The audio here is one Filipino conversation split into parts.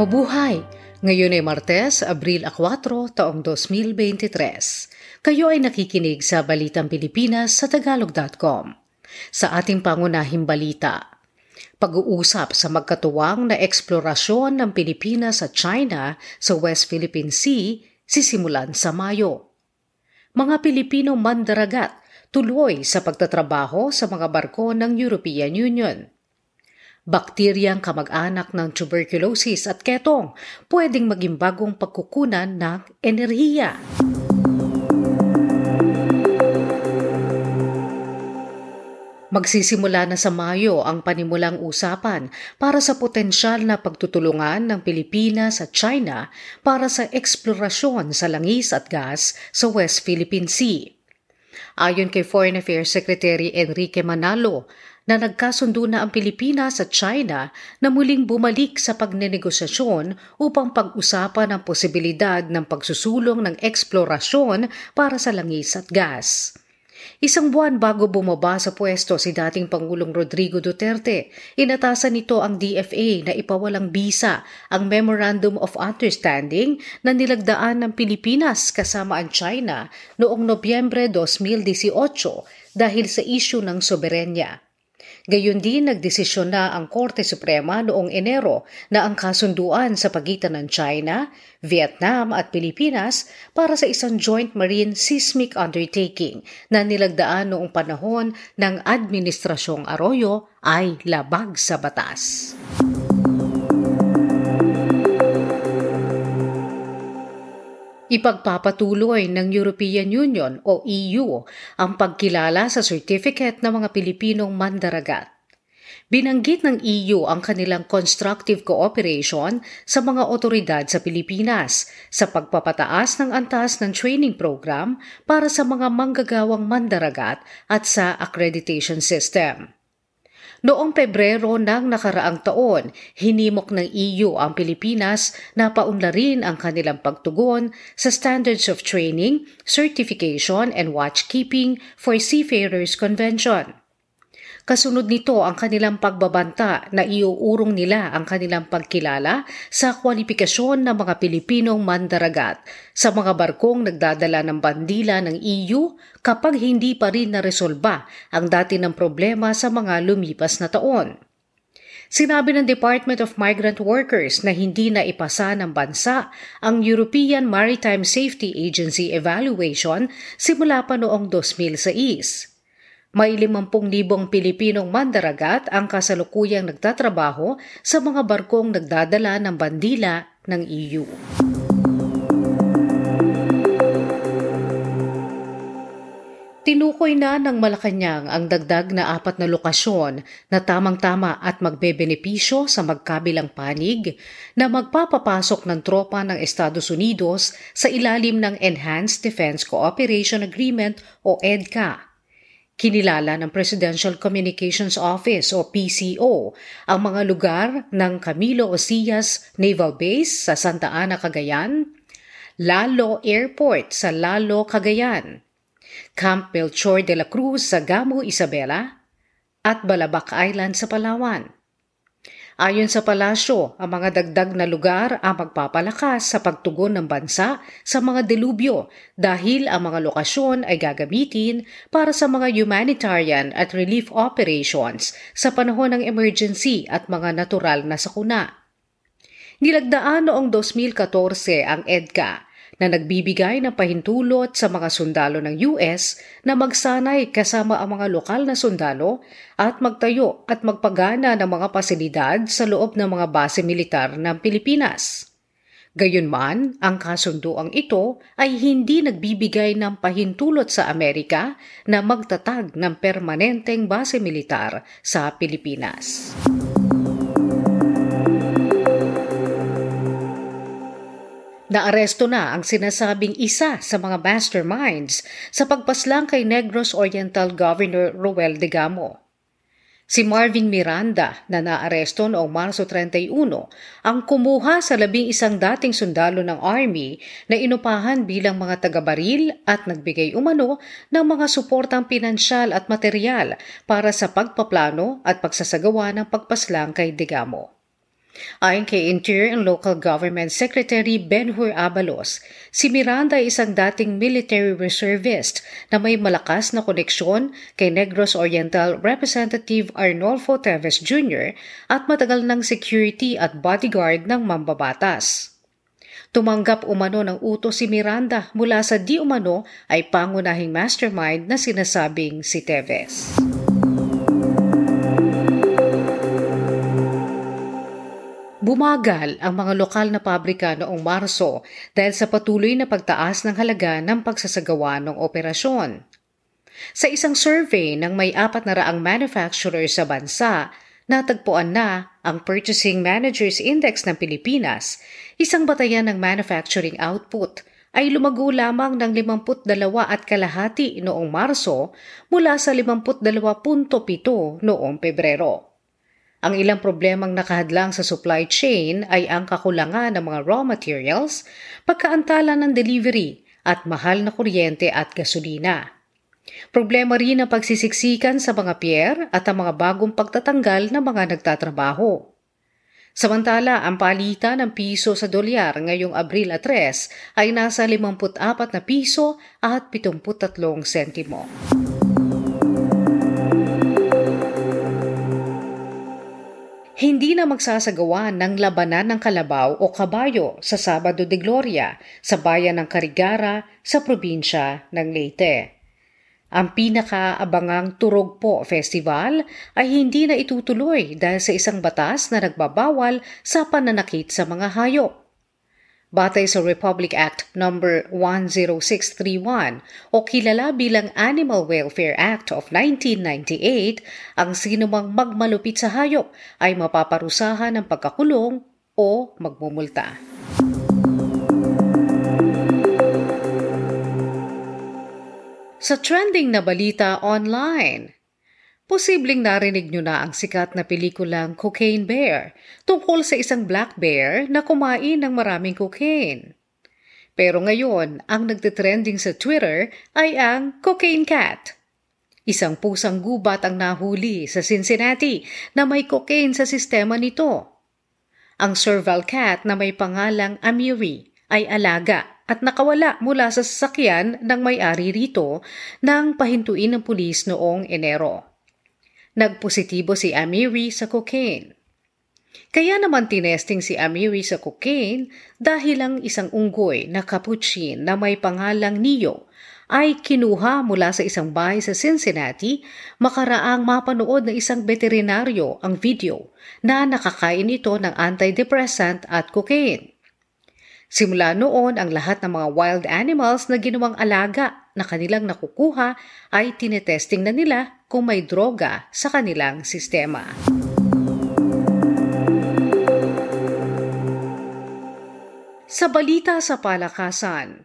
Mabuhay! Ngayon ay Martes, Abril 4, taong 2023. Kayo ay nakikinig sa Balitang Pilipinas sa Tagalog.com. Sa ating pangunahing balita, pag-uusap sa magkatuwang na eksplorasyon ng Pilipinas at China sa West Philippine Sea sisimulan sa Mayo. Mga Pilipino mandaragat tuloy sa pagtatrabaho sa mga barko ng European Union bakteryang kamag-anak ng tuberculosis at ketong pwedeng maging bagong pagkukunan ng enerhiya. Magsisimula na sa Mayo ang panimulang usapan para sa potensyal na pagtutulungan ng Pilipinas at China para sa eksplorasyon sa langis at gas sa West Philippine Sea. Ayon kay Foreign Affairs Secretary Enrique Manalo, na nagkasundo na ang Pilipinas at China na muling bumalik sa pagnenegosasyon upang pag-usapan ang posibilidad ng pagsusulong ng eksplorasyon para sa langis at gas. Isang buwan bago bumaba sa pwesto si dating Pangulong Rodrigo Duterte, inatasan nito ang DFA na ipawalang bisa ang Memorandum of Understanding na nilagdaan ng Pilipinas kasama ang China noong Nobyembre 2018 dahil sa isyu ng soberenya. Gayon din nagdesisyon na ang Korte Suprema noong Enero na ang kasunduan sa pagitan ng China, Vietnam at Pilipinas para sa isang joint marine seismic undertaking na nilagdaan noong panahon ng Administrasyong Arroyo ay labag sa batas. Ipagpapatuloy ng European Union o EU ang pagkilala sa certificate ng mga Pilipinong mandaragat. Binanggit ng EU ang kanilang constructive cooperation sa mga otoridad sa Pilipinas sa pagpapataas ng antas ng training program para sa mga manggagawang mandaragat at sa accreditation system. Noong Pebrero ng nakaraang taon, hinimok ng EU ang Pilipinas na paunlarin ang kanilang pagtugon sa Standards of Training, Certification and Watchkeeping for Seafarers Convention. Kasunod nito ang kanilang pagbabanta na iuurong nila ang kanilang pagkilala sa kwalifikasyon ng mga Pilipinong mandaragat sa mga barkong nagdadala ng bandila ng EU kapag hindi pa rin naresolba ang dati ng problema sa mga lumipas na taon. Sinabi ng Department of Migrant Workers na hindi na ipasa ng bansa ang European Maritime Safety Agency evaluation simula pa noong 2006. May 50,000 Pilipinong mandaragat ang kasalukuyang nagtatrabaho sa mga barkong nagdadala ng bandila ng EU. Tinukoy na ng Malacanang ang dagdag na apat na lokasyon na tamang-tama at magbebenepisyo sa magkabilang panig na magpapapasok ng tropa ng Estados Unidos sa ilalim ng Enhanced Defense Cooperation Agreement o EDCA Kinilala ng Presidential Communications Office o PCO ang mga lugar ng Camilo Osias Naval Base sa Santa Ana, Cagayan, Lalo Airport sa Lalo, Cagayan, Camp Melchor de la Cruz sa Gamo, Isabela, at Balabac Island sa Palawan. Ayon sa palasyo, ang mga dagdag na lugar ang magpapalakas sa pagtugon ng bansa sa mga delubyo dahil ang mga lokasyon ay gagamitin para sa mga humanitarian at relief operations sa panahon ng emergency at mga natural na sakuna. Nilagdaan noong 2014 ang EDCA na nagbibigay ng pahintulot sa mga sundalo ng US na magsanay kasama ang mga lokal na sundalo at magtayo at magpagana ng mga pasilidad sa loob ng mga base militar ng Pilipinas. Gayunman, ang kasunduang ito ay hindi nagbibigay ng pahintulot sa Amerika na magtatag ng permanenteng base militar sa Pilipinas. Naaresto na ang sinasabing isa sa mga masterminds sa pagpaslang kay Negros Oriental Governor Roel de Gamo. Si Marvin Miranda na naaresto noong Marso 31 ang kumuha sa labing isang dating sundalo ng Army na inupahan bilang mga taga-baril at nagbigay umano ng mga suportang pinansyal at material para sa pagpaplano at pagsasagawa ng pagpaslang kay Degamo. Ayon kay Interior and Local Government Secretary Benhur Abalos, si Miranda ay isang dating military reservist na may malakas na koneksyon kay Negros Oriental Representative Arnolfo Teves Jr. at matagal ng security at bodyguard ng mambabatas. Tumanggap umano ng utos si Miranda mula sa di umano ay pangunahing mastermind na sinasabing si Teves. Bumagal ang mga lokal na pabrika noong Marso dahil sa patuloy na pagtaas ng halaga ng pagsasagawa ng operasyon. Sa isang survey ng may apat na raang manufacturer sa bansa, natagpuan na ang Purchasing Managers Index ng Pilipinas, isang batayan ng manufacturing output, ay lumago lamang ng 52 at kalahati noong Marso mula sa 52.7 noong Pebrero. Ang ilang problemang nakahadlang sa supply chain ay ang kakulangan ng mga raw materials, pagkaantala ng delivery at mahal na kuryente at gasolina. Problema rin ang pagsisiksikan sa mga pier at ang mga bagong pagtatanggal ng mga nagtatrabaho. Samantala, ang palitan ng piso sa dolyar ngayong Abril 3 ay nasa 54 na piso at 73 sentimo. Hindi na magsasagawa ng labanan ng kalabaw o kabayo sa Sabado de Gloria sa bayan ng Carigara sa probinsya ng Leyte. Ang pinakaabangang Turog Po Festival ay hindi na itutuloy dahil sa isang batas na nagbabawal sa pananakit sa mga hayop. Batay sa Republic Act No. 10631 o kilala bilang Animal Welfare Act of 1998, ang sinumang magmalupit sa hayop ay mapaparusahan ng pagkakulong o magmumulta. Sa trending na balita online, Posibleng narinig nyo na ang sikat na pelikulang Cocaine Bear tungkol sa isang black bear na kumain ng maraming cocaine. Pero ngayon, ang nagtitrending sa Twitter ay ang Cocaine Cat. Isang pusang gubat ang nahuli sa Cincinnati na may cocaine sa sistema nito. Ang serval cat na may pangalang Amiri ay alaga at nakawala mula sa sasakyan ng may-ari rito nang pahintuin ng pulis noong Enero. Nagpositibo si Amiri sa cocaine. Kaya naman tinesting si Amiri sa cocaine dahil ang isang unggoy na capuchin na may pangalang Neo ay kinuha mula sa isang bahay sa Cincinnati makaraang mapanood ng isang veterinaryo ang video na nakakain ito ng antidepressant at cocaine. Simula noon, ang lahat ng mga wild animals na ginawang alaga na kanilang nakukuha ay tinetesting na nila kung may droga sa kanilang sistema. Sa balita sa palakasan,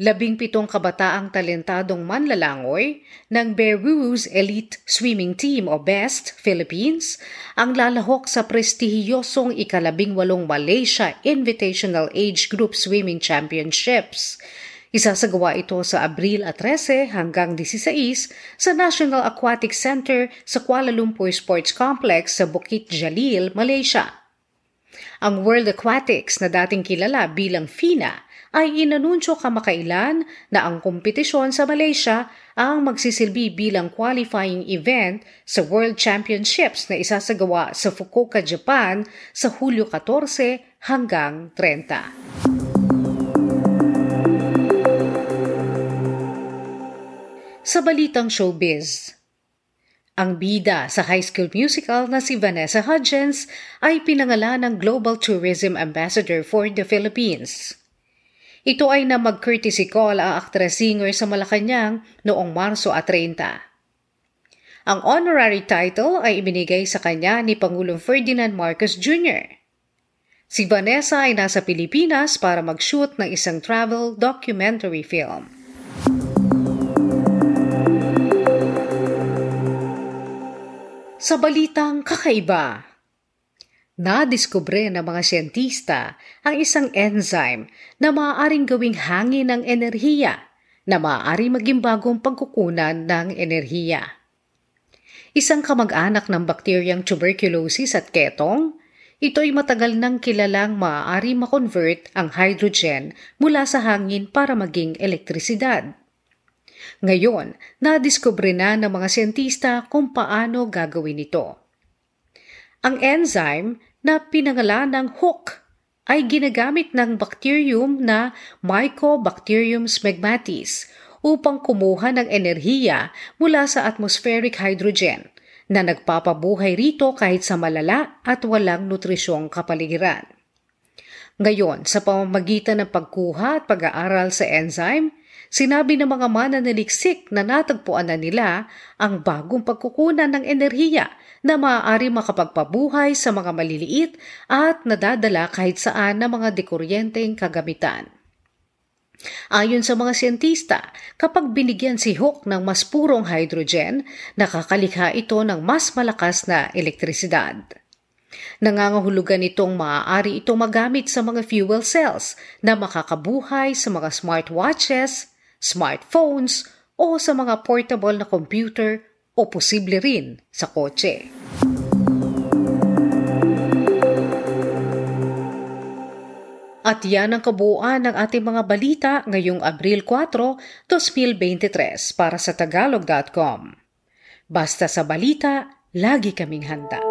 labing pitong kabataang talentadong manlalangoy ng Beru's Elite Swimming Team o BEST Philippines ang lalahok sa prestihiyosong ikalabing walong Malaysia Invitational Age Group Swimming Championships. Isasagawa ito sa Abril 13 hanggang 16 sa National Aquatic Center sa Kuala Lumpur Sports Complex sa Bukit Jalil, Malaysia. Ang World Aquatics na dating kilala bilang FINA ay inanunsyo kamakailan na ang kompetisyon sa Malaysia ang magsisilbi bilang qualifying event sa World Championships na isasagawa sa Fukuoka, Japan sa Hulyo 14 hanggang 30. Sa balitang showbiz, ang bida sa High School Musical na si Vanessa Hudgens ay pinangalan ng Global Tourism Ambassador for the Philippines. Ito ay na mag-courtesy call ang actress-singer sa Malacanang noong Marso at 30. Ang honorary title ay ibinigay sa kanya ni Pangulong Ferdinand Marcos Jr. Si Vanessa ay nasa Pilipinas para mag-shoot ng isang travel documentary film. Sa balitang kakaiba, nadiskubre ng mga siyentista ang isang enzyme na maaaring gawing hangin ng enerhiya na maaari maging bagong pagkukunan ng enerhiya. Isang kamag-anak ng bakteryang tuberculosis at ketong, Ito'y matagal nang kilalang maaari makonvert ang hydrogen mula sa hangin para maging elektrisidad. Ngayon, nadiskubre na ng mga siyentista kung paano gagawin ito. Ang enzyme na pinangalan ng hook ay ginagamit ng bacterium na Mycobacterium smegmatis upang kumuha ng enerhiya mula sa atmospheric hydrogen na nagpapabuhay rito kahit sa malala at walang nutrisyong kapaligiran. Ngayon, sa pamamagitan ng pagkuha at pag-aaral sa enzyme, sinabi ng mga mananaliksik na natagpuan na nila ang bagong pagkukunan ng enerhiya na maaari makapagpabuhay sa mga maliliit at nadadala kahit saan na mga dekuryenteng kagamitan. Ayon sa mga siyentista, kapag binigyan si Hook ng mas purong hydrogen, nakakalikha ito ng mas malakas na elektrisidad. Nangangahulugan itong maaari itong magamit sa mga fuel cells na makakabuhay sa mga smartwatches, smartphones, o sa mga portable na computer o posible rin sa kotse. At yan ang kabuuan ng ating mga balita ngayong Abril 4, 2023 para sa tagalog.com. Basta sa balita, lagi kaming handa.